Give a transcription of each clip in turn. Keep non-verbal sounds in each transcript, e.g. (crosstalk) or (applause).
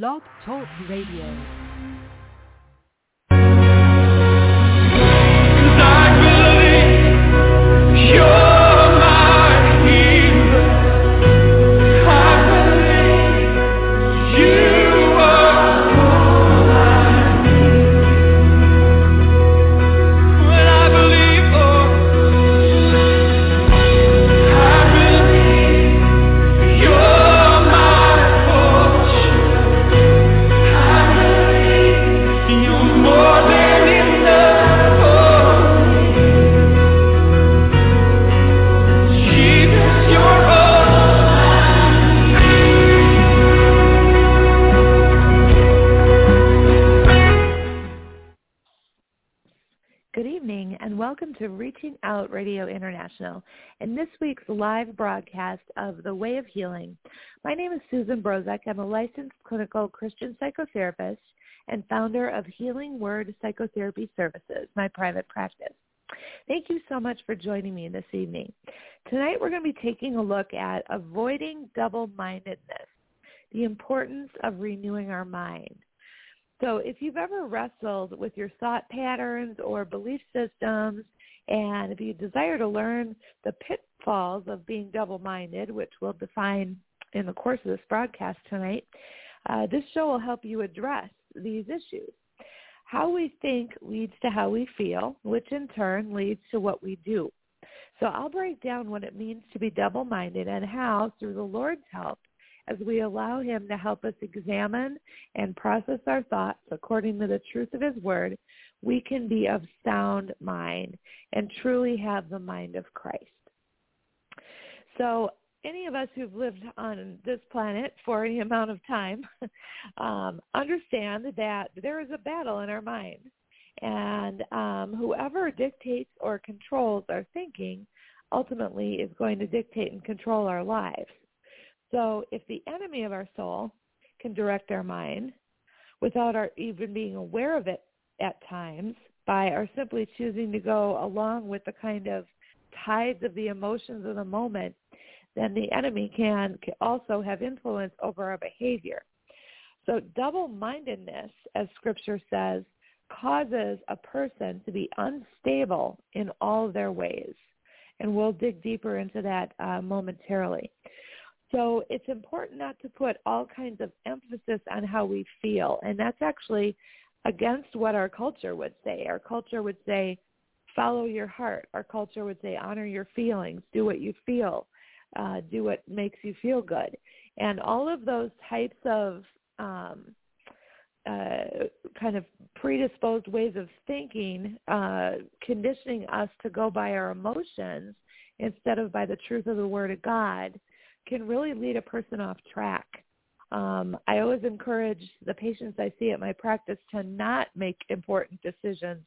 Blog Talk Radio. International and this week's live broadcast of The Way of Healing. My name is Susan Brozek. I'm a licensed clinical Christian psychotherapist and founder of Healing Word Psychotherapy Services, my private practice. Thank you so much for joining me this evening. Tonight we're going to be taking a look at avoiding double-mindedness, the importance of renewing our mind. So if you've ever wrestled with your thought patterns or belief systems, and if you desire to learn the pitfalls of being double-minded, which we'll define in the course of this broadcast tonight, uh, this show will help you address these issues. How we think leads to how we feel, which in turn leads to what we do. So I'll break down what it means to be double-minded and how, through the Lord's help, as we allow him to help us examine and process our thoughts according to the truth of his word, we can be of sound mind and truly have the mind of Christ. So any of us who've lived on this planet for any amount of time (laughs) um, understand that there is a battle in our mind. And um, whoever dictates or controls our thinking ultimately is going to dictate and control our lives. So if the enemy of our soul can direct our mind without our even being aware of it at times by our simply choosing to go along with the kind of tides of the emotions of the moment, then the enemy can also have influence over our behavior. So double-mindedness, as scripture says, causes a person to be unstable in all their ways. And we'll dig deeper into that uh, momentarily. So it's important not to put all kinds of emphasis on how we feel. And that's actually against what our culture would say. Our culture would say, follow your heart. Our culture would say, honor your feelings. Do what you feel. Uh, do what makes you feel good. And all of those types of um, uh, kind of predisposed ways of thinking, uh, conditioning us to go by our emotions instead of by the truth of the Word of God, can really lead a person off track. Um, I always encourage the patients I see at my practice to not make important decisions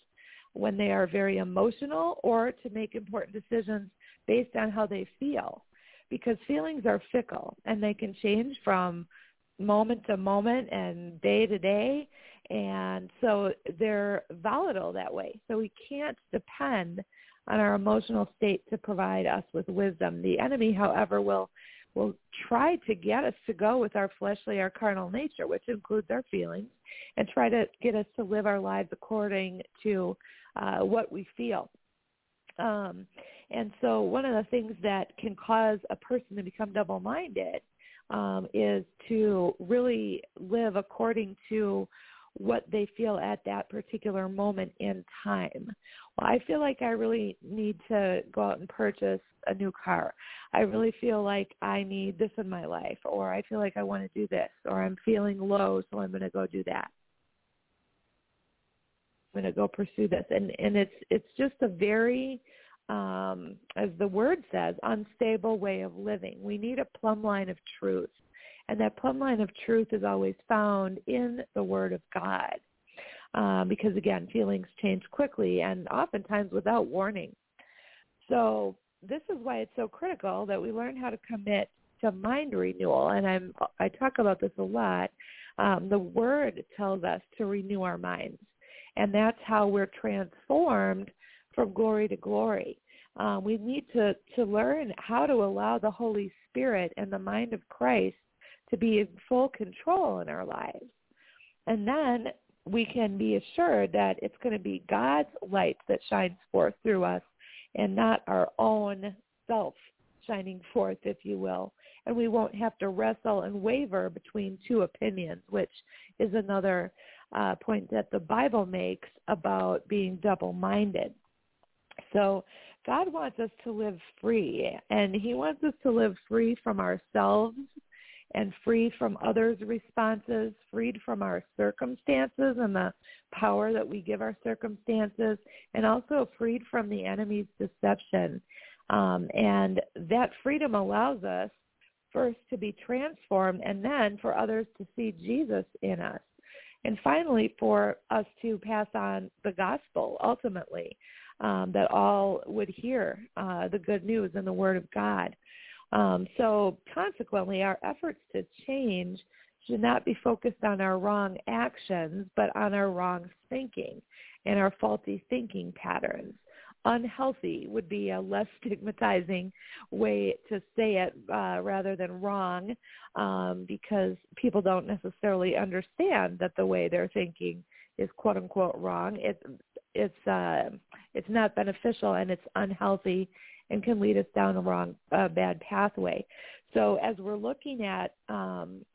when they are very emotional or to make important decisions based on how they feel because feelings are fickle and they can change from moment to moment and day to day and so they're volatile that way. So we can't depend on our emotional state to provide us with wisdom. The enemy however will will try to get us to go with our fleshly, our carnal nature, which includes our feelings, and try to get us to live our lives according to uh, what we feel. Um, and so one of the things that can cause a person to become double-minded um, is to really live according to what they feel at that particular moment in time. Well, I feel like I really need to go out and purchase a new car. I really feel like I need this in my life or I feel like I want to do this or I'm feeling low so I'm going to go do that. I'm going to go pursue this and and it's it's just a very um as the word says unstable way of living. We need a plumb line of truth. And that plumb line of truth is always found in the Word of God. Um, because again, feelings change quickly and oftentimes without warning. So this is why it's so critical that we learn how to commit to mind renewal. And I'm I talk about this a lot. Um, the Word tells us to renew our minds, and that's how we're transformed from glory to glory. Um, we need to to learn how to allow the Holy Spirit and the mind of Christ to be in full control in our lives. And then we can be assured that it's going to be God's light that shines forth through us and not our own self shining forth, if you will. And we won't have to wrestle and waver between two opinions, which is another uh, point that the Bible makes about being double-minded. So God wants us to live free, and he wants us to live free from ourselves and free from others' responses, freed from our circumstances and the power that we give our circumstances, and also freed from the enemy's deception. Um, and that freedom allows us first to be transformed and then for others to see Jesus in us. And finally, for us to pass on the gospel ultimately, um, that all would hear uh, the good news and the word of God. Um, so consequently, our efforts to change should not be focused on our wrong actions, but on our wrong thinking and our faulty thinking patterns. Unhealthy would be a less (laughs) stigmatizing way to say it uh, rather than wrong um, because people don't necessarily understand that the way they're thinking is quote unquote wrong. It, it's uh, it's not beneficial and it's unhealthy and can lead us down a wrong, uh, bad pathway. So as we're looking at um,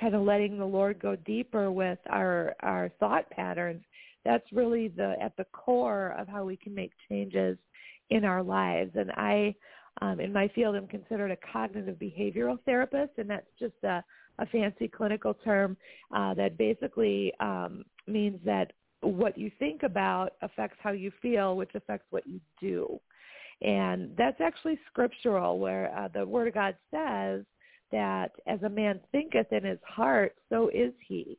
kind of letting the Lord go deeper with our our thought patterns, that's really the at the core of how we can make changes in our lives. And I, um, in my field, am considered a cognitive behavioral therapist, and that's just a, a fancy clinical term uh, that basically um, means that what you think about affects how you feel, which affects what you do. And that's actually scriptural where uh, the Word of God says that as a man thinketh in his heart, so is he.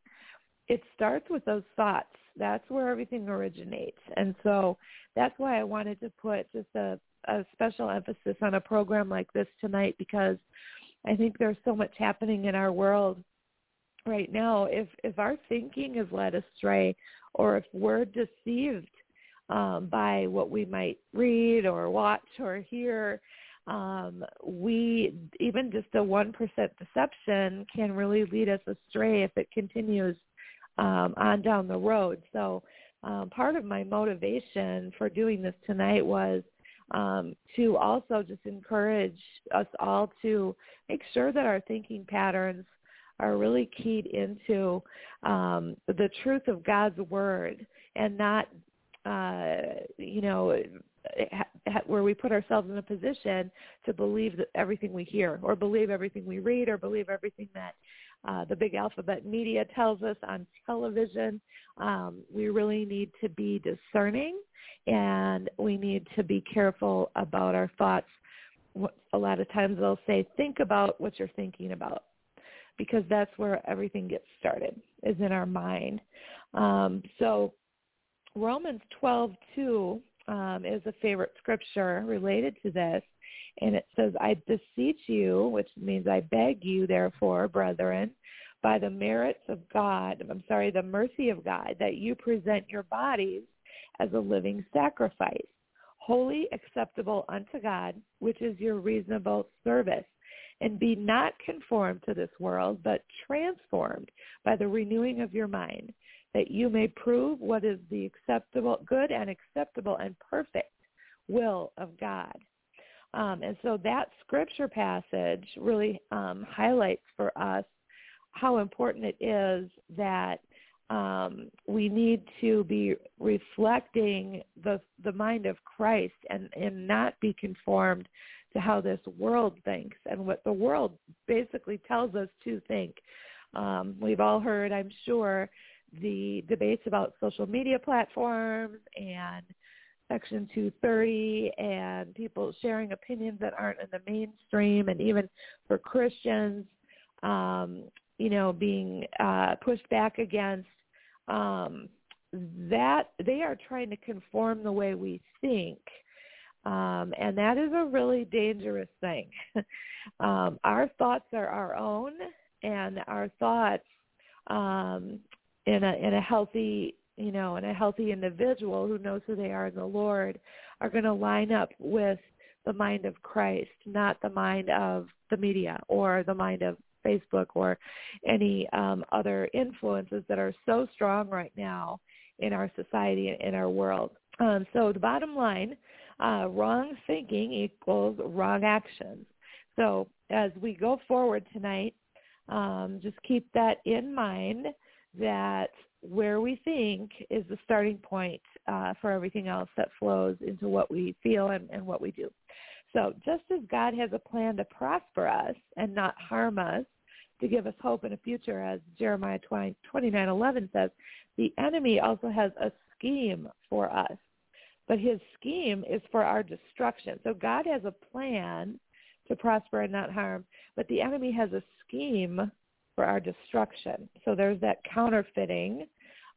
It starts with those thoughts. That's where everything originates. And so that's why I wanted to put just a, a special emphasis on a program like this tonight because I think there's so much happening in our world right now. If if our thinking is led astray or if we're deceived um, by what we might read or watch or hear. Um, we even just a one percent deception can really lead us astray if it continues um, on down the road. So um, part of my motivation for doing this tonight was um, to also just encourage us all to make sure that our thinking patterns are really keyed into um, the truth of God's word and not uh, you know, where we put ourselves in a position to believe that everything we hear or believe everything we read or believe everything that uh, the big alphabet media tells us on television. Um, we really need to be discerning and we need to be careful about our thoughts. A lot of times they'll say, think about what you're thinking about because that's where everything gets started is in our mind. Um, so Romans 12:2 um, is a favorite scripture related to this, and it says, "I beseech you," which means I beg you, therefore, brethren, by the merits of God, I'm sorry, the mercy of God, that you present your bodies as a living sacrifice, holy, acceptable unto God, which is your reasonable service. And be not conformed to this world, but transformed by the renewing of your mind that you may prove what is the acceptable, good and acceptable and perfect will of God. Um, and so that scripture passage really um, highlights for us how important it is that um, we need to be reflecting the the mind of Christ and, and not be conformed to how this world thinks and what the world basically tells us to think. Um, we've all heard, I'm sure, the debates about social media platforms and Section 230 and people sharing opinions that aren't in the mainstream and even for Christians, um, you know, being uh, pushed back against um, that they are trying to conform the way we think. Um, and that is a really dangerous thing. (laughs) um, our thoughts are our own, and our thoughts um, in a in a healthy you know in a healthy individual who knows who they are in the Lord are going to line up with the mind of Christ, not the mind of the media or the mind of Facebook or any um, other influences that are so strong right now in our society and in our world. Um, so the bottom line, uh, wrong thinking equals wrong actions. So as we go forward tonight, um, just keep that in mind that where we think is the starting point uh, for everything else that flows into what we feel and, and what we do. So just as God has a plan to prosper us and not harm us, to give us hope in a future, as Jeremiah 20, 29:11 says, the enemy also has a scheme for us, but his scheme is for our destruction. So God has a plan to prosper and not harm, but the enemy has a scheme for our destruction. So there's that counterfeiting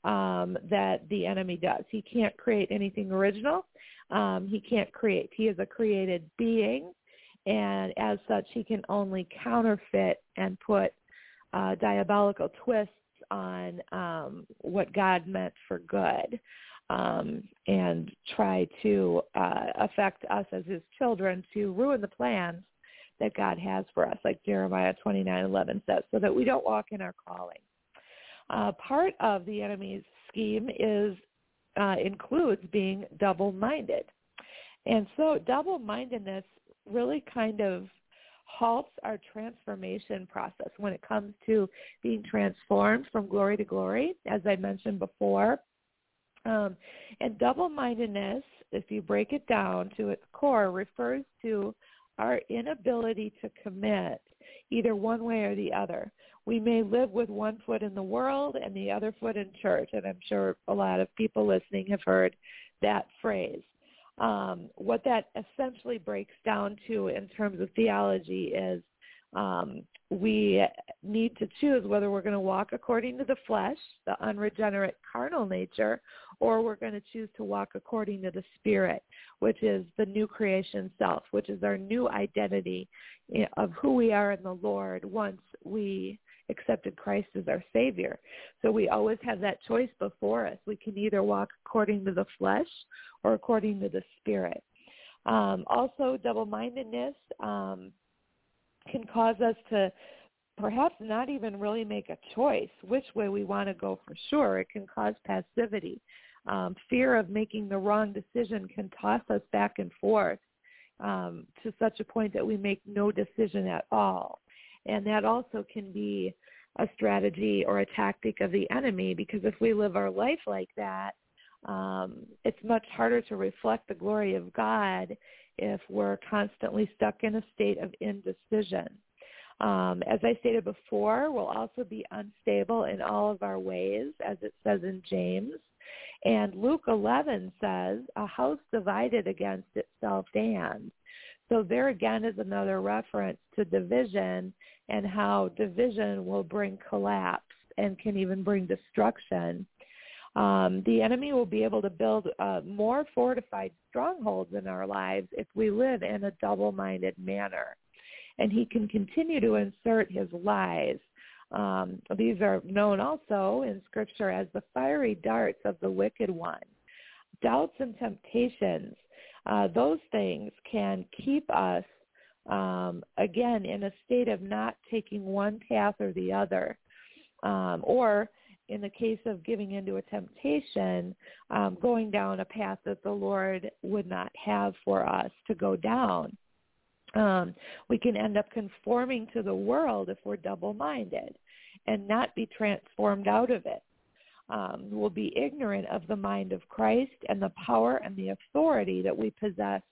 um, that the enemy does. He can't create anything original. Um, he can't create. He is a created being, and as such, he can only counterfeit and put uh, diabolical twists on um, what God meant for good um, and try to uh, affect us as his children to ruin the plans that God has for us, like Jeremiah 29:11 says, so that we don't walk in our calling. Uh, part of the enemy's scheme is uh, includes being double-minded, and so double-mindedness really kind of halts our transformation process when it comes to being transformed from glory to glory, as I mentioned before. Um, and double-mindedness, if you break it down to its core, refers to our inability to commit either one way or the other. We may live with one foot in the world and the other foot in church, and I'm sure a lot of people listening have heard that phrase. Um, what that essentially breaks down to in terms of theology is um, we need to choose whether we're going to walk according to the flesh, the unregenerate carnal nature, or we're going to choose to walk according to the spirit, which is the new creation self, which is our new identity of who we are in the Lord once we accepted Christ as our Savior. So we always have that choice before us. We can either walk according to the flesh or according to the Spirit. Um, also, double-mindedness um, can cause us to perhaps not even really make a choice which way we want to go for sure. It can cause passivity. Um, fear of making the wrong decision can toss us back and forth um, to such a point that we make no decision at all. And that also can be a strategy or a tactic of the enemy because if we live our life like that, um, it's much harder to reflect the glory of God if we're constantly stuck in a state of indecision. Um, as I stated before, we'll also be unstable in all of our ways, as it says in James. And Luke 11 says, a house divided against itself stands. So there again is another reference to division and how division will bring collapse and can even bring destruction. Um, the enemy will be able to build uh, more fortified strongholds in our lives if we live in a double-minded manner. And he can continue to insert his lies. Um, these are known also in Scripture as the fiery darts of the wicked one. Doubts and temptations, uh, those things can keep us um, again, in a state of not taking one path or the other, um, or in the case of giving into a temptation, um, going down a path that the Lord would not have for us to go down. Um, we can end up conforming to the world if we're double-minded and not be transformed out of it. Um, we'll be ignorant of the mind of Christ and the power and the authority that we possess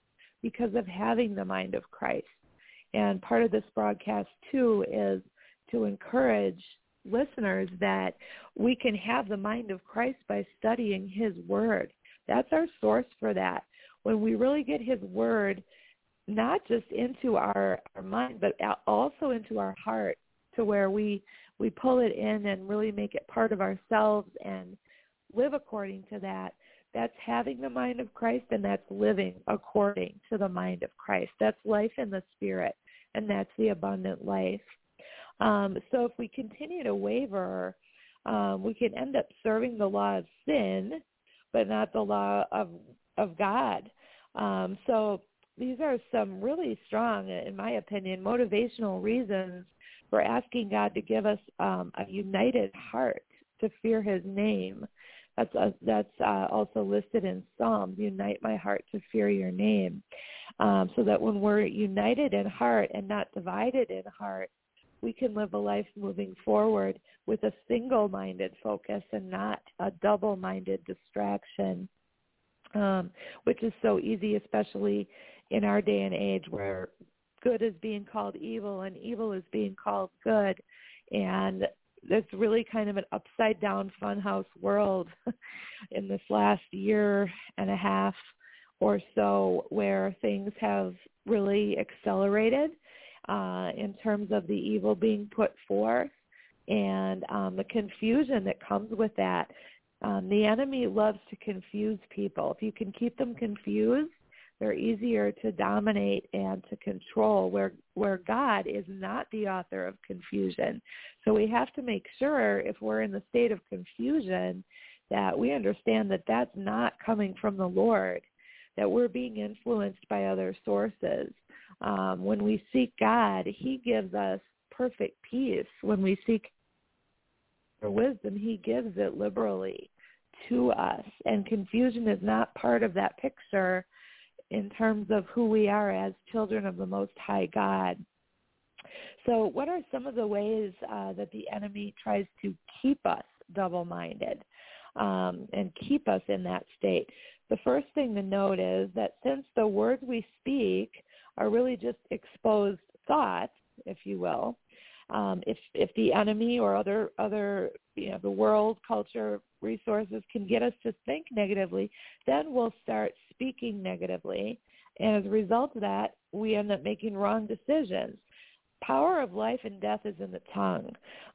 because of having the mind of Christ. And part of this broadcast too is to encourage listeners that we can have the mind of Christ by studying his word. That's our source for that. When we really get his word not just into our, our mind, but also into our heart to where we, we pull it in and really make it part of ourselves and live according to that, that's having the mind of Christ and that's living according to the mind of Christ. That's life in the spirit and that's the abundant life. Um, so if we continue to waver, um, we can end up serving the law of sin, but not the law of of God. Um, so these are some really strong, in my opinion, motivational reasons We're asking God to give us um, a united heart to fear his name. That's, uh, that's uh, also listed in Psalms, unite my heart to fear your name. Um, so that when we're united in heart and not divided in heart, we can live a life moving forward with a single-minded focus and not a double-minded distraction, um, which is so easy, especially in our day and age where good is being called evil and evil is being called good. And it's really kind of an upside down funhouse world (laughs) in this last year and a half or so where things have really accelerated uh, in terms of the evil being put forth and um, the confusion that comes with that. Um, the enemy loves to confuse people. If you can keep them confused, they're easier to dominate and to control where where God is not the author of confusion. So we have to make sure if we're in the state of confusion that we understand that that's not coming from the Lord, that we're being influenced by other sources. Um, when we seek God, he gives us perfect peace. When we seek for wisdom, he gives it liberally to us. And confusion is not part of that picture in terms of who we are as children of the Most High God. So what are some of the ways uh, that the enemy tries to keep us double-minded um, and keep us in that state? The first thing to note is that since the words we speak are really just exposed thoughts, if you will, um, if if the enemy or other other you know the world culture resources can get us to think negatively, then we'll start speaking negatively, and as a result of that, we end up making wrong decisions. Power of life and death is in the tongue.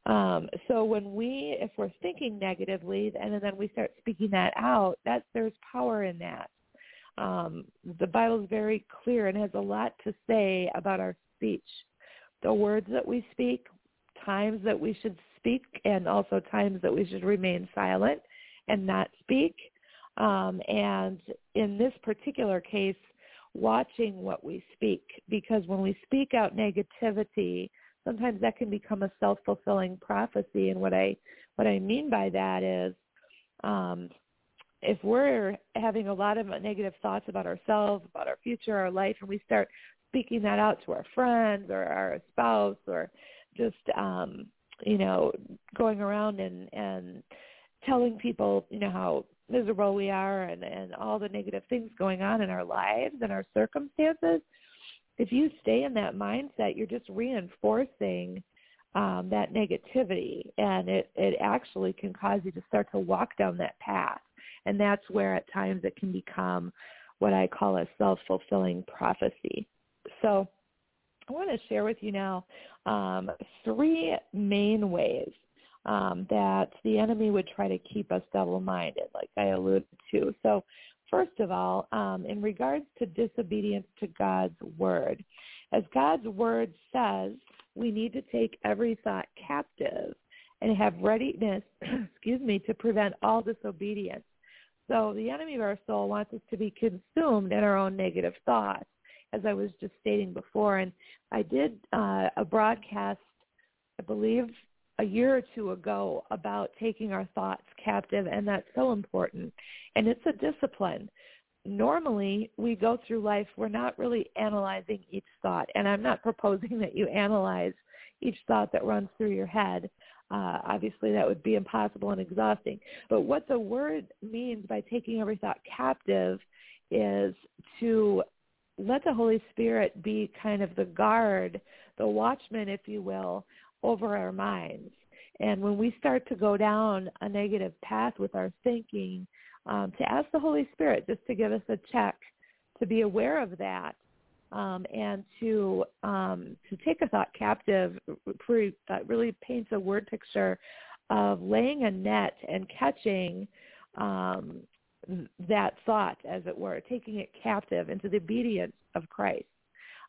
Um, so when we, if we're thinking negatively, and then we start speaking that out, that there's power in that. Um, the Bible is very clear and has a lot to say about our speech the words that we speak, times that we should speak, and also times that we should remain silent and not speak. Um, and in this particular case, watching what we speak, because when we speak out negativity, sometimes that can become a self-fulfilling prophecy. And what I what I mean by that is, um, if we're having a lot of negative thoughts about ourselves, about our future, our life, and we start speaking that out to our friends or our spouse or just um you know going around and and telling people you know how miserable we are and and all the negative things going on in our lives and our circumstances if you stay in that mindset you're just reinforcing um that negativity. And it it actually can cause you to start to walk down that path and that's where at times it can become what I call a self-fulfilling prophecy. So I want to share with you now um, three main ways um, that the enemy would try to keep us double-minded, like I alluded to. So first of all, um, in regards to disobedience to God's word, as God's word says, we need to take every thought captive and have readiness, (clears throat) excuse me, to prevent all disobedience. So the enemy of our soul wants us to be consumed in our own negative thoughts as I was just stating before. And I did uh, a broadcast, I believe, a year or two ago about taking our thoughts captive, and that's so important. And it's a discipline. Normally, we go through life, we're not really analyzing each thought. And I'm not proposing (laughs) that you analyze each thought that runs through your head. Uh, obviously, that would be impossible and exhausting. But what the word means by taking every thought captive is to let the Holy Spirit be kind of the guard, the watchman, if you will, over our minds. And when we start to go down a negative path with our thinking, um, to ask the Holy Spirit just to give us a check, to be aware of that, um, and to um, to take a thought captive uh, really paints a word picture of laying a net and catching um, that thought, as it were, taking it captive into the obedience of Christ.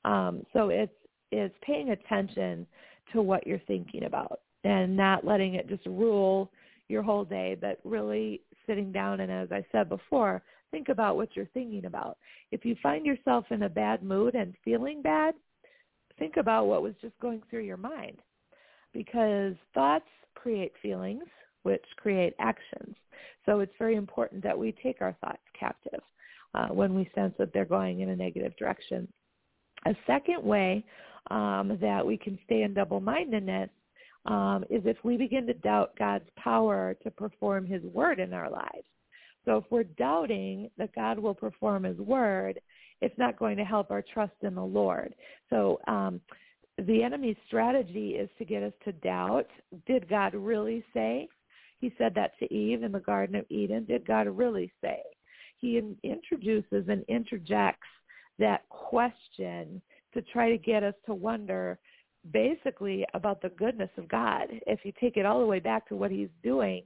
Um, so it's it's paying attention to what you're thinking about and not letting it just rule your whole day, but really sitting down and, as I said before, think about what you're thinking about. If you find yourself in a bad mood and feeling bad, think about what was just going through your mind. because thoughts create feelings, which create actions. So it's very important that we take our thoughts captive uh, when we sense that they're going in a negative direction. A second way um, that we can stay in double-mindedness um, is if we begin to doubt God's power to perform his word in our lives. So if we're doubting that God will perform his word, it's not going to help our trust in the Lord. So um, the enemy's strategy is to get us to doubt, did God really say? He said that to Eve in the Garden of Eden. Did God really say? He in- introduces and interjects that question to try to get us to wonder basically about the goodness of God. If you take it all the way back to what he's doing,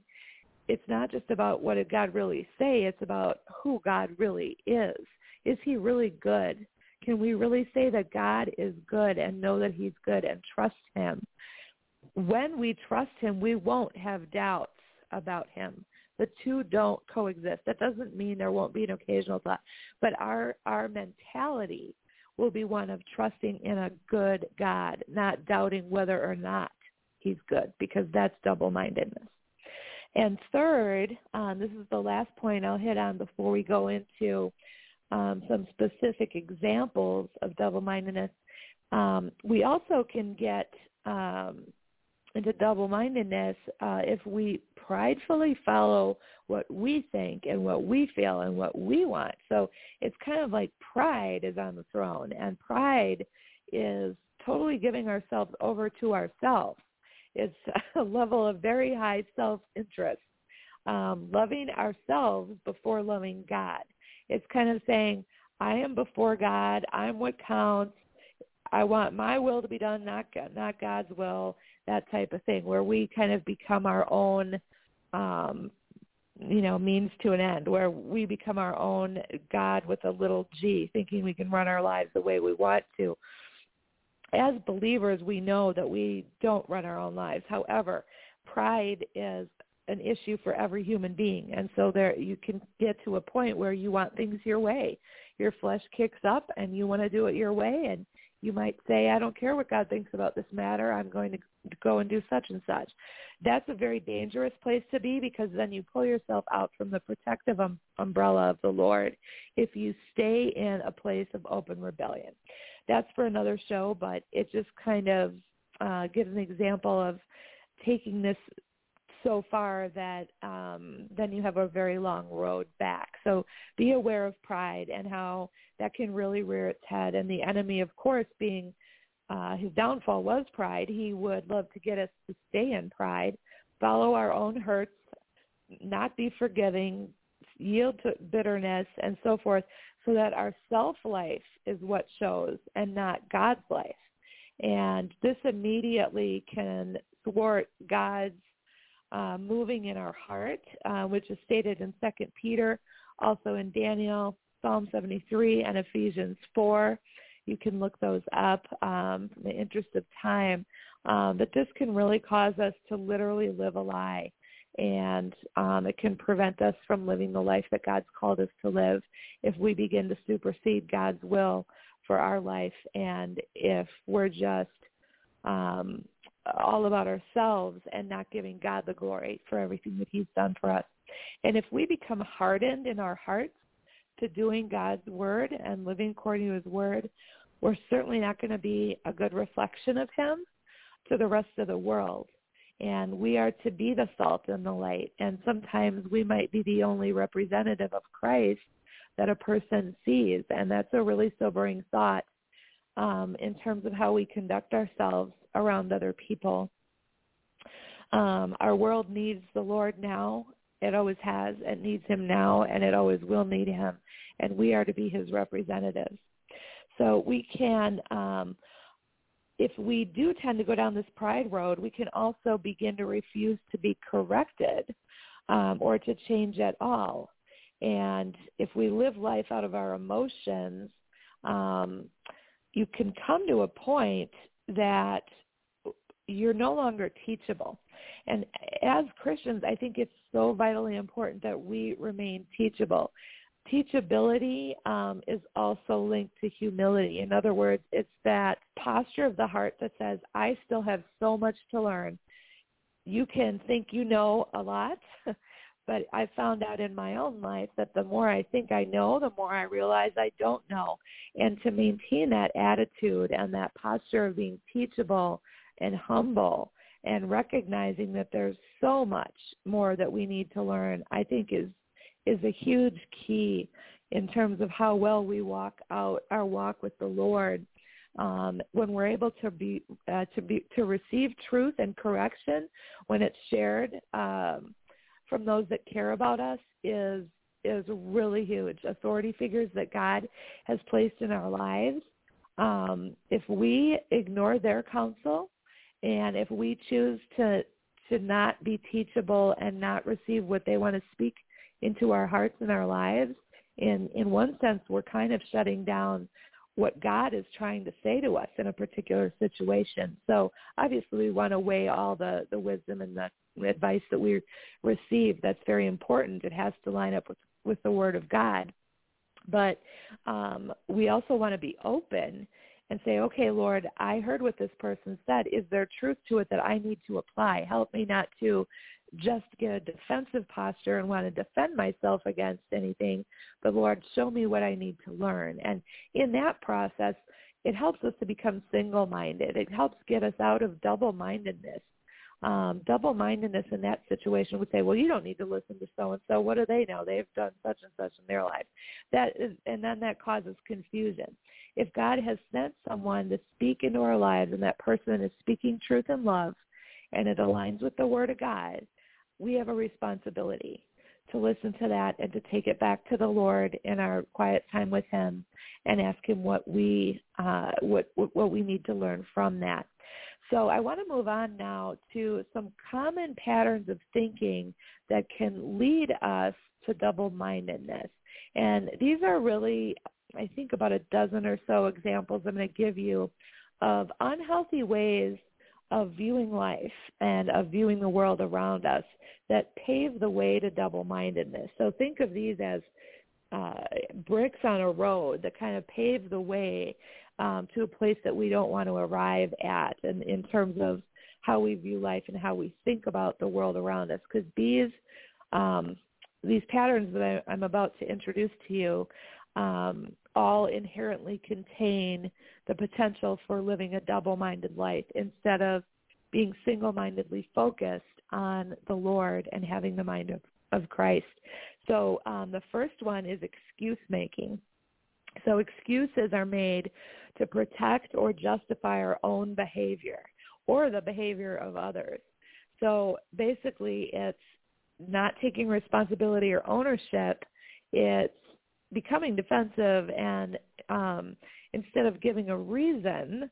it's not just about what did God really say, it's about who God really is. Is he really good? Can we really say that God is good and know that he's good and trust him? When we trust him, we won't have doubts about him. The two don't coexist. That doesn't mean there won't be an occasional thought, but our our mentality will be one of trusting in a good God, not doubting whether or not he's good, because that's double-mindedness. And third, um, this is the last point I'll hit on before we go into um, some specific examples of double-mindedness. Um, we also can get um, into double-mindedness uh, if we pridefully follow what we think and what we feel and what we want. So it's kind of like pride is on the throne, and pride is totally giving ourselves over to ourselves. It's a level of very high self-interest, um, loving ourselves before loving God. It's kind of saying, I am before God. I'm what counts. I want my will to be done, not not God's will. That type of thing, where we kind of become our own, um, you know, means to an end, where we become our own God with a little g, thinking we can run our lives the way we want to. As believers, we know that we don't run our own lives. However, pride is an issue for every human being. And so there you can get to a point where you want things your way. Your flesh kicks up and you want to do it your way and you might say, I don't care what God thinks about this matter. I'm going to go and do such and such. That's a very dangerous place to be because then you pull yourself out from the protective um, umbrella of the Lord if you stay in a place of open rebellion. That's for another show, but it just kind of uh, gives an example of taking this so far that um, then you have a very long road back. So be aware of pride and how that can really rear its head. And the enemy, of course, being uh, his downfall was pride. He would love to get us to stay in pride, follow our own hurts, not be forgiving, yield to bitterness, and so forth, so that our self-life is what shows and not God's life. And this immediately can thwart God's uh, moving in our heart, uh, which is stated in Second Peter, also in Daniel, Psalm 73, and Ephesians 4. You can look those up um, in the interest of time. Um, but this can really cause us to literally live a lie. And um, it can prevent us from living the life that God's called us to live if we begin to supersede God's will for our life and if we're just um, all about ourselves and not giving God the glory for everything that he's done for us. And if we become hardened in our hearts to doing God's word and living according to his word, we're certainly not going to be a good reflection of him to the rest of the world. And we are to be the salt and the light. And sometimes we might be the only representative of Christ that a person sees. And that's a really sobering thought um, in terms of how we conduct ourselves around other people. Um, our world needs the Lord now. It always has. It needs him now, and it always will need him. And we are to be his representatives. So we can, um, if we do tend to go down this pride road, we can also begin to refuse to be corrected um, or to change at all. And if we live life out of our emotions, um, you can come to a point that you're no longer teachable. And as Christians, I think it's so vitally important that we remain teachable. Teachability um, is also linked to humility. In other words, it's that posture of the heart that says, I still have so much to learn. You can think you know a lot, (laughs) but I found out in my own life that the more I think I know, the more I realize I don't know. And to maintain that attitude and that posture of being teachable and humble and recognizing that there's so much more that we need to learn, I think is is a huge key in terms of how well we walk out our walk with the Lord. Um, when we're able to be uh, to be to receive truth and correction when it's shared um, from those that care about us is is really huge. Authority figures that God has placed in our lives. Um, if we ignore their counsel, and if we choose to to not be teachable and not receive what they want to speak into our hearts and our lives, in in one sense, we're kind of shutting down what God is trying to say to us in a particular situation. So obviously we want to weigh all the, the wisdom and the advice that we receive. That's very important. It has to line up with, with the Word of God. But um, we also want to be open and say, okay, Lord, I heard what this person said. Is there truth to it that I need to apply? Help me not to just get a defensive posture and want to defend myself against anything, but Lord, show me what I need to learn. And in that process, it helps us to become single-minded. It helps get us out of double-mindedness. Um, double-mindedness in that situation would say, well, you don't need to listen to so-and-so. What do they know? They've done such and such in their life. That is, and then that causes confusion. If God has sent someone to speak into our lives and that person is speaking truth and love, and it aligns with the Word of God, we have a responsibility to listen to that and to take it back to the Lord in our quiet time with Him and ask Him what we uh, what what we need to learn from that. So I want to move on now to some common patterns of thinking that can lead us to double-mindedness. And these are really, I think, about a dozen or so examples I'm going to give you of unhealthy ways of viewing life and of viewing the world around us that pave the way to double-mindedness. So think of these as uh, bricks on a road that kind of pave the way um, to a place that we don't want to arrive at in, in terms of how we view life and how we think about the world around us. Because these um, these patterns that I, I'm about to introduce to you um, all inherently contain the potential for living a double-minded life instead of being single-mindedly focused on the Lord and having the mind of, of Christ. So um, the first one is excuse making. So excuses are made to protect or justify our own behavior or the behavior of others. So basically it's not taking responsibility or ownership. It's becoming defensive and um, instead of giving a reason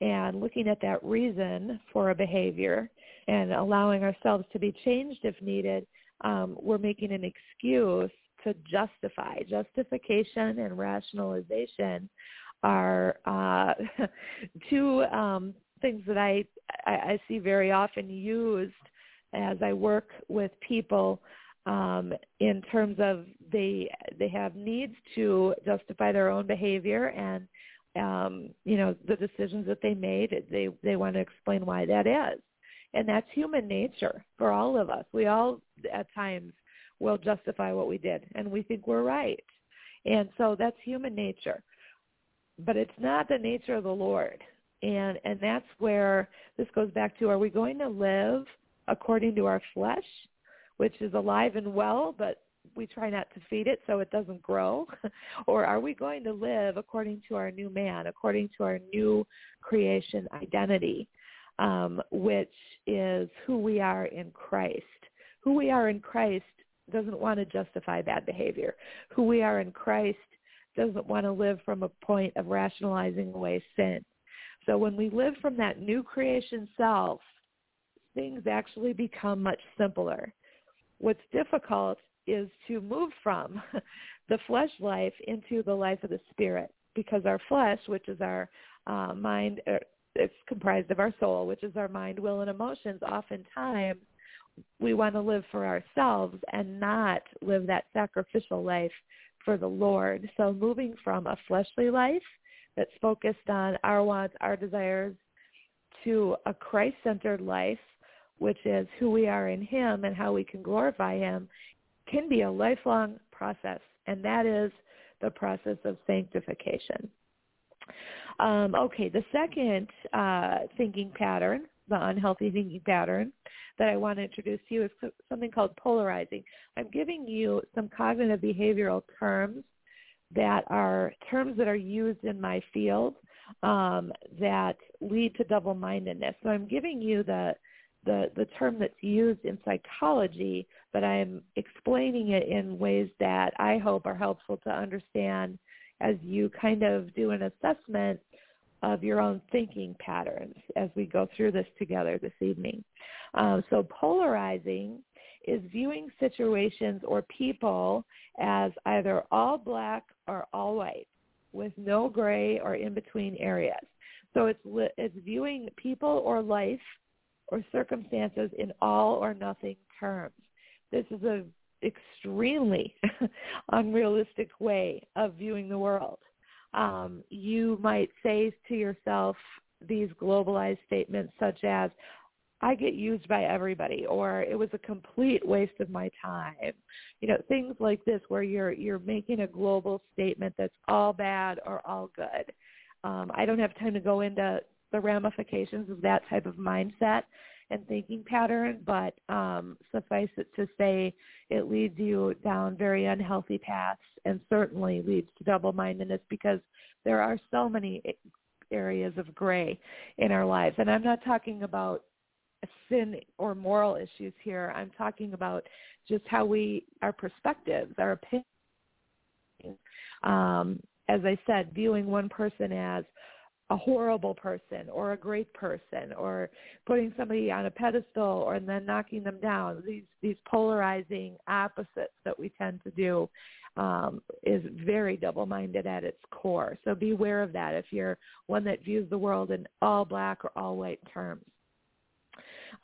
and looking at that reason for a behavior and allowing ourselves to be changed if needed, um, we're making an excuse to justify. Justification and rationalization are uh, (laughs) two um, things that I, I, I see very often used as I work with people um, in terms of they they have needs to justify their own behavior and um, you know the decisions that they made. They they want to explain why that is, and that's human nature for all of us. We all at times will justify what we did, and we think we're right, and so that's human nature. But it's not the nature of the Lord, and and that's where this goes back to: Are we going to live according to our flesh? which is alive and well, but we try not to feed it so it doesn't grow? (laughs) or are we going to live according to our new man, according to our new creation identity, um, which is who we are in Christ? Who we are in Christ doesn't want to justify bad behavior. Who we are in Christ doesn't want to live from a point of rationalizing away sin. So when we live from that new creation self, things actually become much simpler. What's difficult is to move from (laughs) the flesh life into the life of the spirit because our flesh, which is our uh, mind, er, it's comprised of our soul, which is our mind, will, and emotions, oftentimes we want to live for ourselves and not live that sacrificial life for the Lord. So moving from a fleshly life that's focused on our wants, our desires, to a Christ-centered life, which is who we are in him and how we can glorify him, can be a lifelong process, and that is the process of sanctification. Um, okay, the second uh, thinking pattern, the unhealthy thinking pattern that I want to introduce to you is something called polarizing. I'm giving you some cognitive behavioral terms that are terms that are used in my field um, that lead to double-mindedness. So I'm giving you the the, the term that's used in psychology, but I'm explaining it in ways that I hope are helpful to understand as you kind of do an assessment of your own thinking patterns as we go through this together this evening. Um, so polarizing is viewing situations or people as either all black or all white with no gray or in between areas. So it's it's viewing people or life or circumstances in all or nothing terms. This is an extremely (laughs) unrealistic way of viewing the world. Um, you might say to yourself these globalized statements such as, I get used by everybody or it was a complete waste of my time. You know, things like this where you're you're making a global statement that's all bad or all good. Um, I don't have time to go into the ramifications of that type of mindset and thinking pattern, but um, suffice it to say it leads you down very unhealthy paths and certainly leads to double-mindedness because there are so many areas of gray in our lives. And I'm not talking about sin or moral issues here. I'm talking about just how we, our perspectives, our opinions. Um, as I said, viewing one person as a horrible person or a great person or putting somebody on a pedestal or then knocking them down. These these polarizing opposites that we tend to do um, is very double-minded at its core. So beware of that if you're one that views the world in all black or all white terms.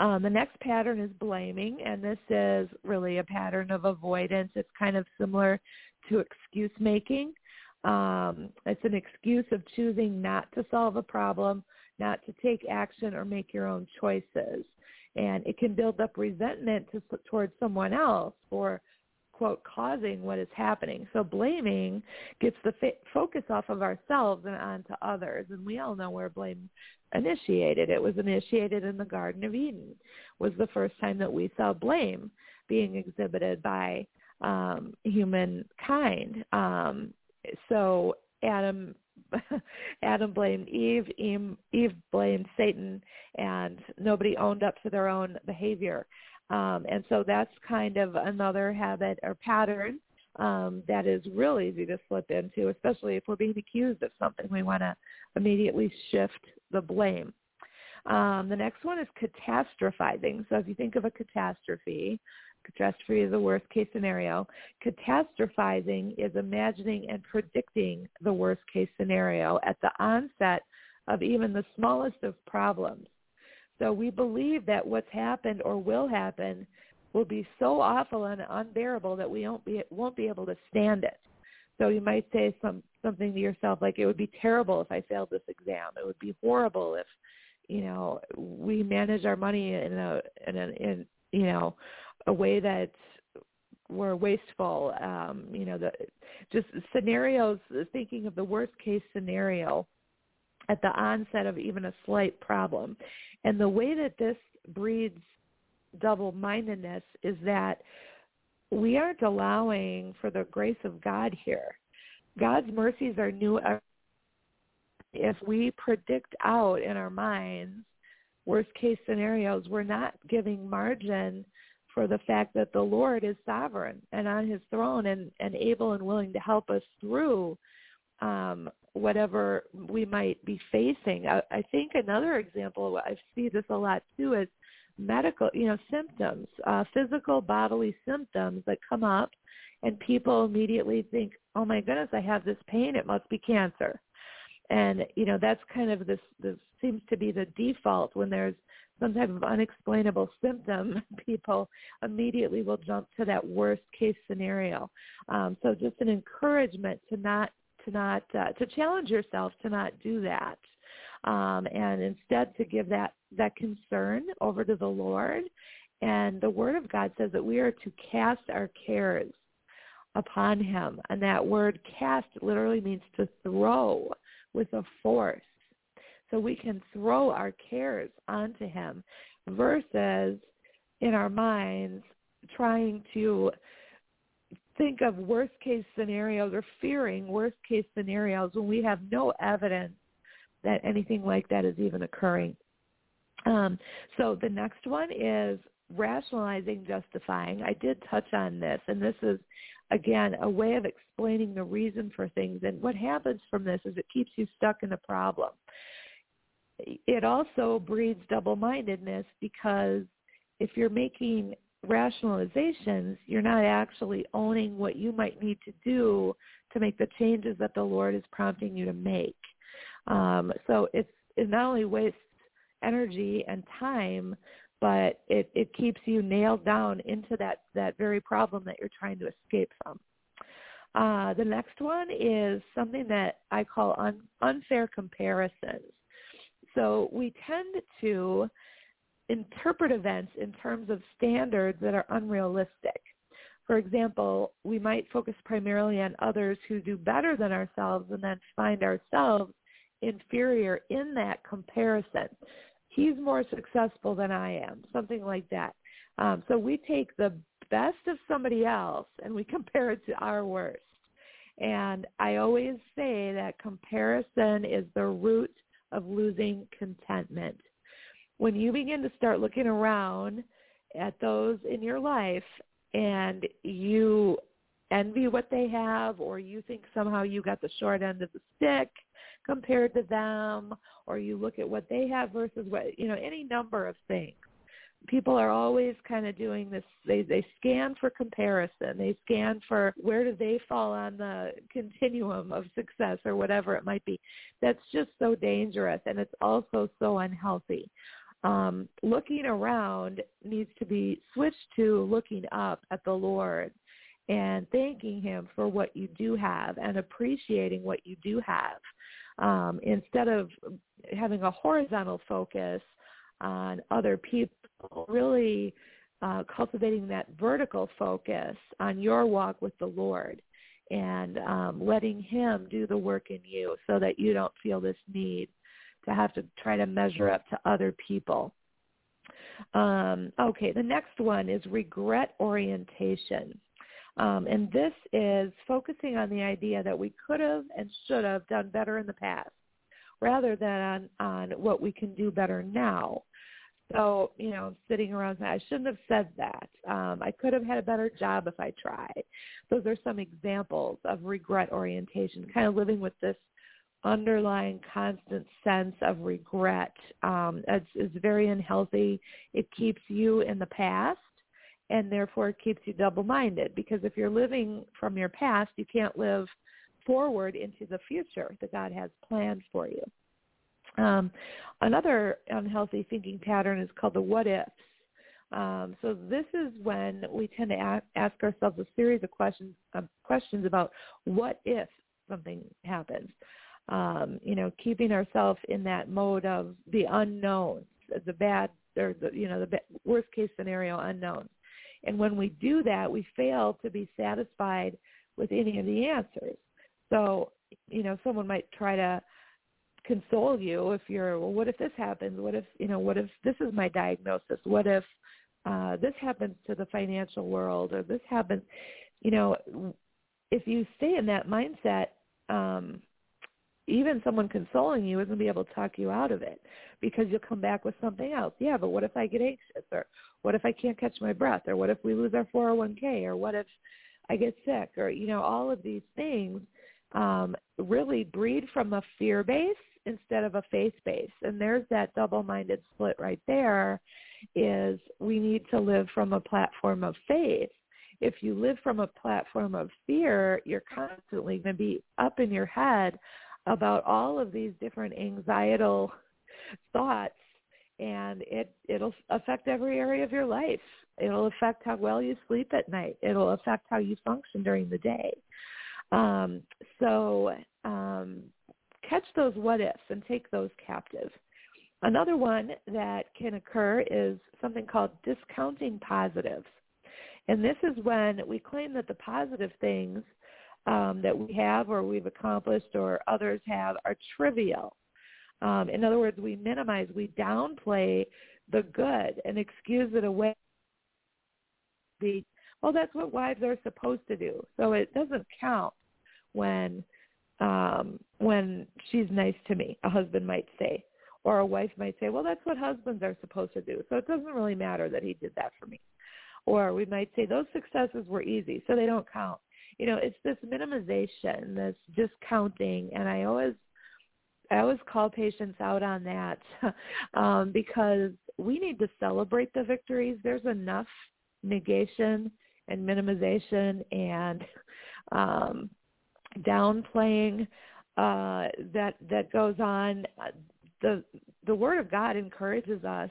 Um, the next pattern is blaming, and this is really a pattern of avoidance. It's kind of similar to excuse making. Um, it's an excuse of choosing not to solve a problem, not to take action or make your own choices. And it can build up resentment to, towards someone else for, quote, causing what is happening. So blaming gets the focus off of ourselves and onto others. And we all know where blame initiated. It was initiated in the Garden of Eden. Was the first time that we saw blame being exhibited by um, humankind. Um, so Adam (laughs) Adam blamed Eve, Eve, Eve blamed Satan, and nobody owned up to their own behavior. Um, and so that's kind of another habit or pattern um, that is real easy to slip into, especially if we're being accused of something. We want to immediately shift the blame. Um, the next one is catastrophizing. So if you think of a catastrophe, catastrophe is the worst case scenario. Catastrophizing is imagining and predicting the worst case scenario at the onset of even the smallest of problems. So we believe that what's happened or will happen will be so awful and unbearable that we won't be won't be able to stand it. So you might say some something to yourself like it would be terrible if I failed this exam. It would be horrible if you know we manage our money in a in in you know a way that we're wasteful. Um, you know, the just scenarios. Thinking of the worst case scenario at the onset of even a slight problem, and the way that this breeds double-mindedness is that we aren't allowing for the grace of God here. God's mercies are new. If we predict out in our minds worst case scenarios, we're not giving margin for the fact that the Lord is sovereign and on his throne and, and able and willing to help us through um, whatever we might be facing. I, I think another example, I see this a lot too, is medical, you know, symptoms, uh, physical bodily symptoms that come up and people immediately think, oh my goodness, I have this pain, it must be cancer. And, you know, that's kind of this, this seems to be the default when there's some type of unexplainable symptom, (laughs) people immediately will jump to that worst case scenario. Um, so just an encouragement to not to not uh, to challenge yourself to not do that, um, and instead to give that that concern over to the Lord. And the Word of God says that we are to cast our cares upon Him, and that word "cast" literally means to throw with a force. So we can throw our cares onto him versus in our minds trying to think of worst case scenarios or fearing worst case scenarios when we have no evidence that anything like that is even occurring. Um, so the next one is rationalizing, justifying. I did touch on this, and this is, again, a way of explaining the reason for things. And what happens from this is it keeps you stuck in the problem it also breeds double-mindedness because if you're making rationalizations, you're not actually owning what you might need to do to make the changes that the Lord is prompting you to make. Um, so it's, it not only wastes energy and time, but it, it keeps you nailed down into that, that very problem that you're trying to escape from. Uh, the next one is something that I call un, unfair comparisons. So we tend to interpret events in terms of standards that are unrealistic. For example, we might focus primarily on others who do better than ourselves and then find ourselves inferior in that comparison. He's more successful than I am, something like that. Um, so we take the best of somebody else and we (laughs) compare it to our worst. And I always say that comparison is the root of losing contentment. When you begin to start looking around at those in your life and you envy what they have or you think somehow you got the short end of the stick compared to them or you look at what they have versus what you know any number of things people are always kind of doing this they they scan for comparison. They scan for where do they fall on the continuum of success or whatever it might be. That's just so dangerous and it's also so unhealthy. Um, looking around needs to be switched to looking up at the lord and thanking him for what you do have and appreciating what you do have. Um, instead of having a horizontal focus on other people really uh, cultivating that vertical focus on your walk with the Lord and um, letting him do the work in you so that you don't feel this need to have to try to measure up to other people. Um, okay, the next one is regret orientation. Um, and this is focusing on the idea that we could have and should have done better in the past rather than on, on what we can do better now. So, you know, sitting around saying, I shouldn't have said that. Um, I could have had a better job if I tried. Those are some examples of regret orientation, kind of living with this underlying constant sense of regret. Um, it's, it's very unhealthy. It keeps you in the past and therefore it keeps you double-minded because if you're living from your past, you can't live forward into the future that God has planned for you. Um, another unhealthy thinking pattern is called the what ifs. Um, so this is when we tend to ask ourselves a series of questions questions about what if something happens. Um, you know, keeping ourselves in that mode of the unknown, the bad or the you know the worst case scenario unknown. And when we do that, we fail to be satisfied with any of the answers. So, you know, someone might try to console you if you're well what if this happens? What if you know what if this is my diagnosis? What if uh this happens to the financial world or this happens you know if you stay in that mindset um even someone consoling you isn't going to be able to talk you out of it because you'll come back with something else. Yeah, but what if I get anxious? Or what if I can't catch my breath? Or what if we lose our 401k or what if I get sick? Or you know all of these things um really breed from a fear base instead of a faith base. And there's that double-minded split right there is we need to live from a platform of faith. If you live from a platform of fear, you're constantly going to be up in your head about all of these different anxietal thoughts and it it'll affect every area of your life. It'll affect how well you sleep at night. It'll affect how you function during the day. Um, so um, catch those what ifs and take those captive. Another one that can occur is something called discounting positives. And this is when we claim that the positive things um, that we have or we've accomplished or others have are trivial. Um, in other words, we minimize, we downplay the good and excuse it away. Well, that's what wives are supposed to do. So it doesn't count when um, when she's nice to me, a husband might say. Or a wife might say, well, that's what husbands are supposed to do. So it doesn't really matter that he did that for me. Or we might say those successes were easy, so they don't count. You know, it's this minimization, this discounting, and I always I always call patients out on that (laughs) um, because we need to celebrate the victories. There's enough negation and minimization and (laughs) um, downplaying uh, that that goes on. The the Word of God encourages us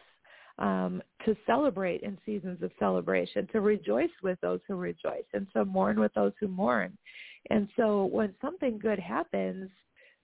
um, to celebrate in seasons of celebration, to rejoice with those who rejoice, and to mourn with those who mourn. And so, when something good happens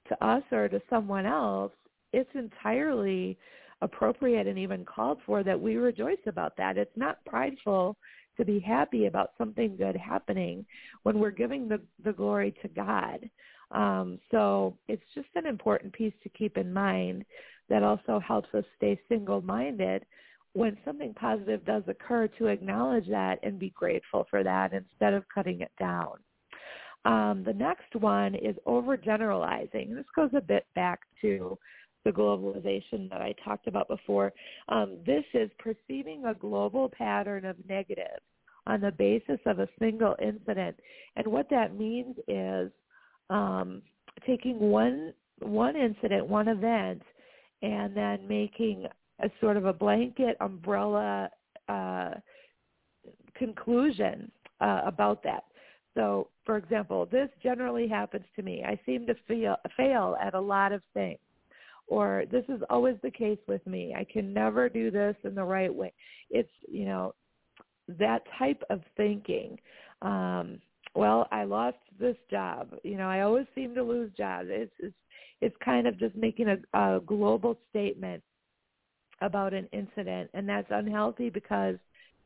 to us or to someone else, it's entirely appropriate and even called for that we rejoice about that. It's not prideful to be happy about something good happening when we're giving the, the glory to God. Um, so it's just an important piece to keep in mind that also helps us stay single-minded when something positive does occur to acknowledge that and be grateful for that instead of cutting it down. Um, the next one is overgeneralizing. This goes a bit back to the globalization that I talked about before. Um, this is perceiving a global pattern of negative on the basis of a single incident. And what that means is um, taking one one incident, one event, and then making a sort of a blanket umbrella uh, conclusion uh, about that. So, for example, this generally happens to me. I seem to feel, fail at a lot of things or this is always the case with me. I can never do this in the right way. It's, you know, that type of thinking. Um, well, I lost this job. You know, I always seem to lose jobs. It's it's, it's kind of just making a, a global statement about an incident, and that's unhealthy because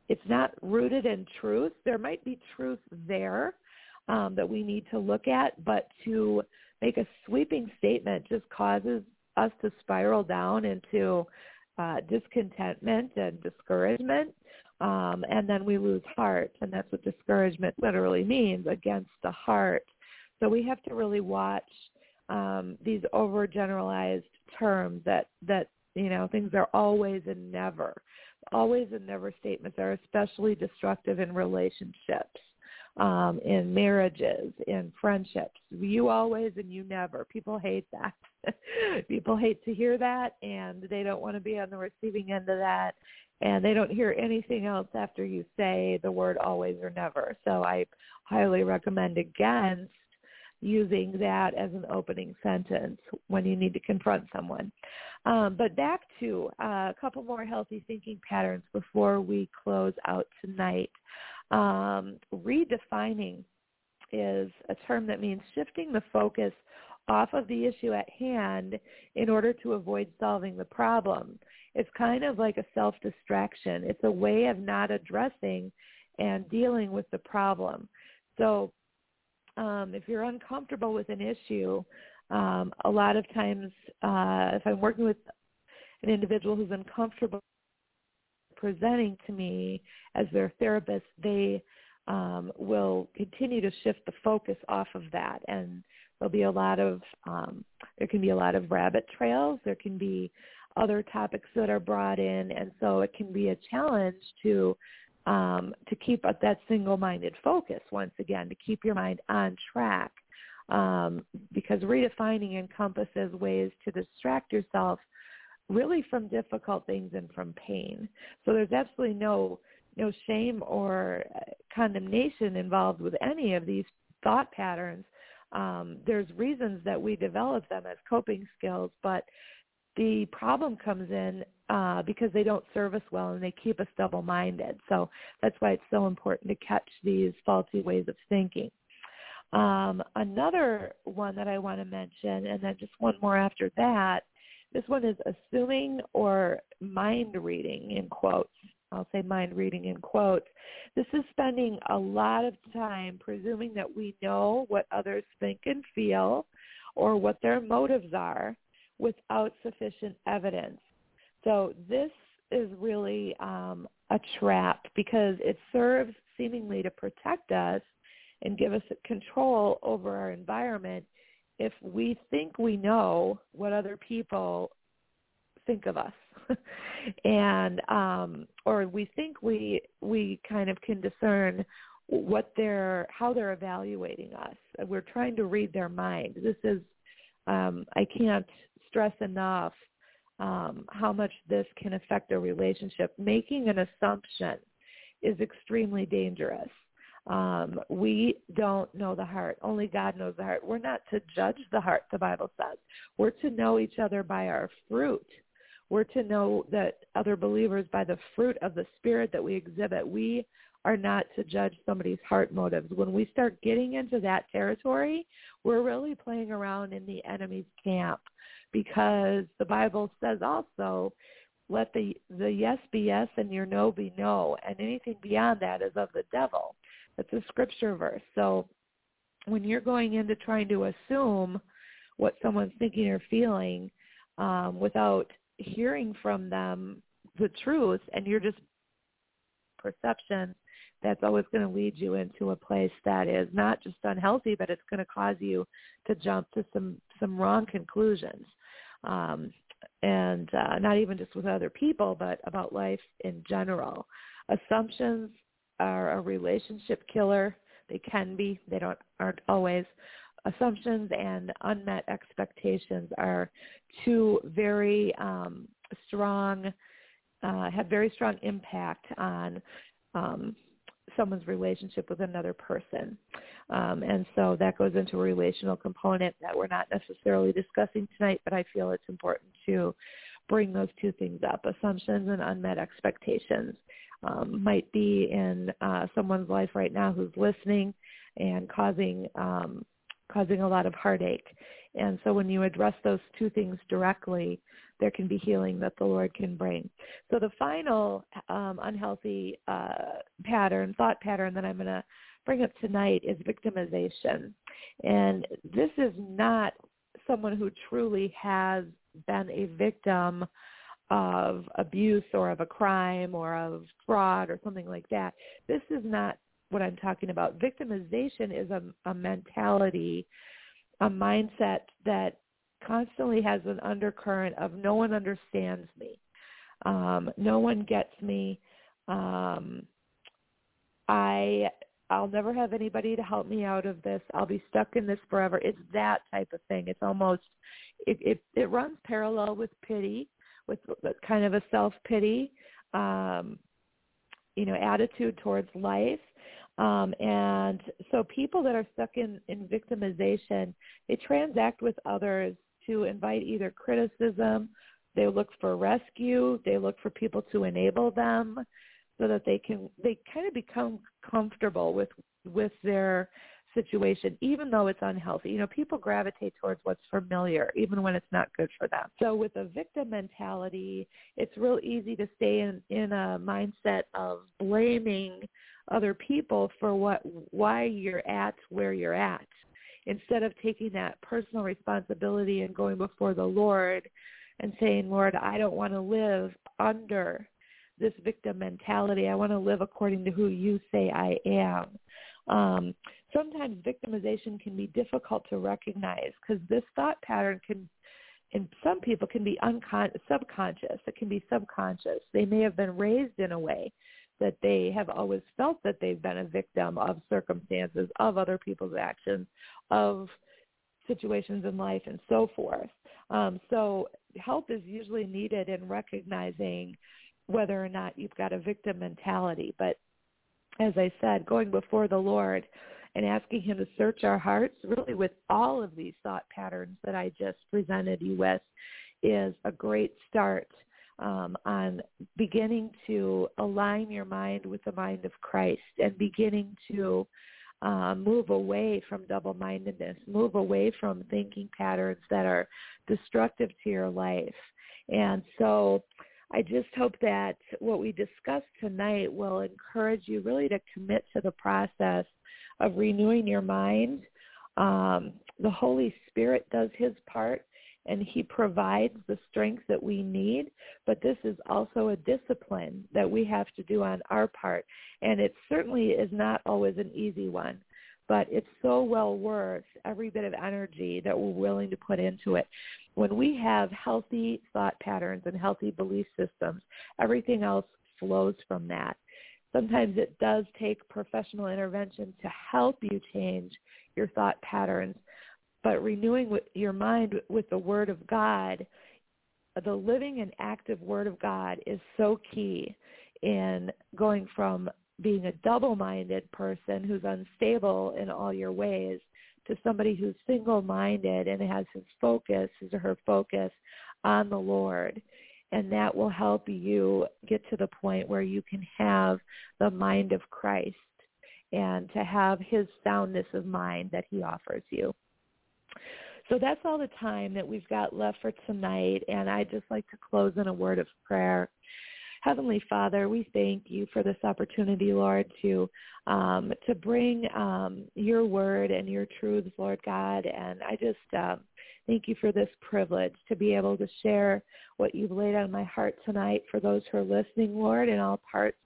it's not rooted in truth. There might be truth there um, that we need to look at, but to make a sweeping statement just causes us to spiral down into uh, discontentment and discouragement. Um, and then we lose heart, and that's what discouragement literally means, against the heart. So we have to really watch um, these overgeneralized terms that, that, you know, things are always and never. Always and never statements are especially destructive in relationships um, in marriages, in friendships. You always and you never. People hate that. (laughs) People hate to hear that, and they don't want to be on the receiving end of that. And they don't hear anything else after you say the word always or never. So I highly recommend against using that as an opening sentence when you need to confront someone. Um, but back to uh, a couple more healthy thinking patterns before we close out tonight. Um, redefining is a term that means shifting the focus off of the issue at hand in order to avoid solving the problem. It's kind of like a self-distraction. It's a way of not addressing and dealing with the problem. So um, if you're uncomfortable with an issue, um, a lot of times uh, if I'm working with an individual who's uncomfortable presenting to me as their therapist, they um, will continue to shift the focus off of that. And there'll be a lot of, um, there can be a lot of rabbit trails. There can be other topics that are brought in. And so it can be a challenge to, um, to keep that single-minded focus once again, to keep your mind on track. Um, because redefining encompasses ways to distract yourself really from difficult things and from pain. So there's absolutely no no shame or uh, condemnation involved with any of these thought patterns. Um, there's reasons that we develop them as coping skills, but the problem comes in uh, because they don't serve us well and they keep us double-minded. So that's why it's so important to catch these faulty ways of thinking. Um, another one that I want to mention, and then just one more after that, this one is assuming or mind reading in quotes. I'll say mind reading in quotes. This is spending a lot of time presuming that we know what others think and feel or what their motives are without sufficient evidence. So this is really um, a trap because it serves seemingly to protect us and give us control over our environment if we think we know what other people think of us. (laughs) And um or we think we we kind of can discern what they're how they're evaluating us. We're trying to read their mind. This is um i can't stress enough um how much this can affect a relationship. Making an assumption is extremely dangerous um, we don't know the heart. Only God knows the heart. We're not to judge the heart, the Bible says. We're to know each other by our fruit. We're to know that other believers by the fruit of the Spirit that we exhibit. We are not to judge somebody's heart motives. When we start getting into that territory, we're really playing around in the enemy's camp because the Bible says also, let the, the yes be yes and your no be no, and anything beyond that is of the devil. That's a scripture verse. So when you're going into trying to assume what someone's thinking or feeling um, without hearing from them the truth, and you're just perception, that's always going to lead you into a place that is not just unhealthy, but it's going to cause you to jump to some some wrong conclusions, um, and uh, not even just with other people, but about life in general. Assumptions are a relationship killer. They can be. They don't aren't always. Assumptions and unmet expectations are two very um, strong, uh, have very strong impact on um, someone's relationship with another person. Um, and so that goes into a relational component that we're not necessarily discussing tonight, but I feel it's important to bring those two things up, assumptions and unmet expectations um, might be in uh, someone's life right now who's listening and causing um, causing a lot of heartache. And so when you address those two things directly, there can be healing that the Lord can bring. So the final um, unhealthy uh, pattern, thought pattern that I'm going to bring up tonight is victimization. And this is not someone who truly has been a victim of abuse or of a crime or of fraud or something like that. This is not what I'm talking about. Victimization is a, a mentality, a mindset that constantly has an undercurrent of no one understands me. Um, no one gets me. Um, I I'll never have anybody to help me out of this. I'll be stuck in this forever. It's that type of thing. It's almost it it, it runs parallel with pity with kind of a self-pity, um, you know, attitude towards life. Um, and so people that are stuck in, in victimization, they transact with others to invite either criticism, they look for rescue, they look for people to enable them so that they can they kind of become comfortable with with their situation, even though it's unhealthy. You know, people gravitate towards what's familiar, even when it's not good for them. So with a victim mentality, it's real easy to stay in, in a mindset of blaming other people for what why you're at where you're at instead of taking that personal responsibility and going before the Lord and saying, Lord, I don't want to live under this victim mentality. I want to live according to who you say I am. Um, sometimes victimization can be difficult to recognize because this thought pattern can in some people can be uncon- subconscious. It can be subconscious. They may have been raised in a way that they have always felt that they've been a victim of circumstances, of other people's actions, of situations in life, and so forth. Um, so help is usually needed in recognizing whether or not you've got a victim mentality. But as I said, going before the Lord and asking him to search our hearts really with all of these thought patterns that I just presented you with is a great start um, on beginning to align your mind with the mind of Christ and beginning to uh, move away from double-mindedness, move away from thinking patterns that are destructive to your life. And so I just hope that what we discussed tonight will encourage you really to commit to the process of renewing your mind. Um, the Holy Spirit does his part and he provides the strength that we need, but this is also a discipline that we have to do on our part. And it certainly is not always an easy one, but it's so well worth every bit of energy that we're willing to put into it. When we have healthy thought patterns and healthy belief systems, everything else flows from that. Sometimes it does take professional intervention to help you change your thought patterns, but renewing your mind with the Word of God, the living and active Word of God is so key in going from being a double-minded person who's unstable in all your ways to somebody who's single-minded and has his focus, his or her focus on the Lord. And that will help you get to the point where you can have the mind of Christ and to have his soundness of mind that he offers you. So that's all the time that we've got left for tonight. And I'd just like to close in a word of prayer. Heavenly Father, we thank you for this opportunity, Lord, to um, to bring um, your word and your truths, Lord God. And I just um, thank you for this privilege to be able to share what you've laid on my heart tonight for those who are listening, Lord, in all parts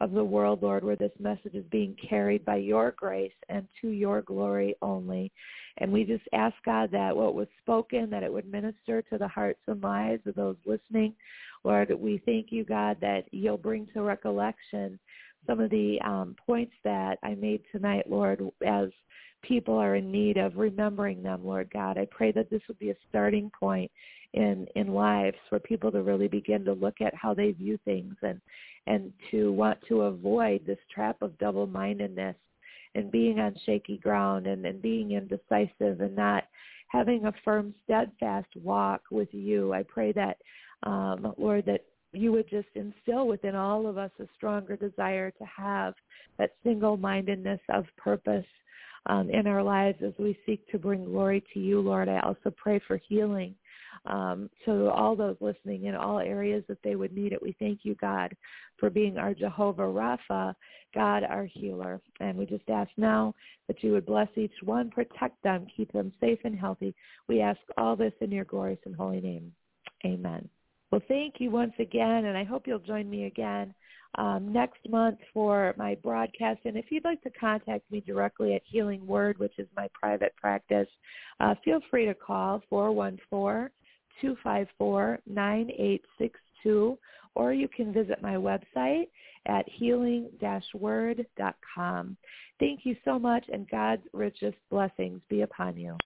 of the world, Lord, where this message is being carried by your grace and to your glory only. And we just ask, God, that what was spoken, that it would minister to the hearts and lives of those listening. Lord, we thank you, God, that you'll bring to recollection some of the um, points that I made tonight, Lord, as people are in need of remembering them, Lord God. I pray that this would be a starting point in in lives for people to really begin to look at how they view things and and to want to avoid this trap of double-mindedness and being on shaky ground and, and being indecisive and not having a firm, steadfast walk with you. I pray that, um, Lord, that you would just instill within all of us a stronger desire to have that single-mindedness of purpose um, in our lives as we seek to bring glory to you, Lord. I also pray for healing um, so all those listening in all areas that they would need it, we thank you, God, for being our Jehovah Rapha, God, our healer. And we just ask now that you would bless each one, protect them, keep them safe and healthy. We ask all this in your glorious and holy name. Amen. Well, thank you once again, and I hope you'll join me again um, next month for my broadcast. And if you'd like to contact me directly at Healing Word, which is my private practice, uh, feel free to call 414 254-9862 or you can visit my website at healing-word.com. Thank you so much and God's richest blessings be upon you.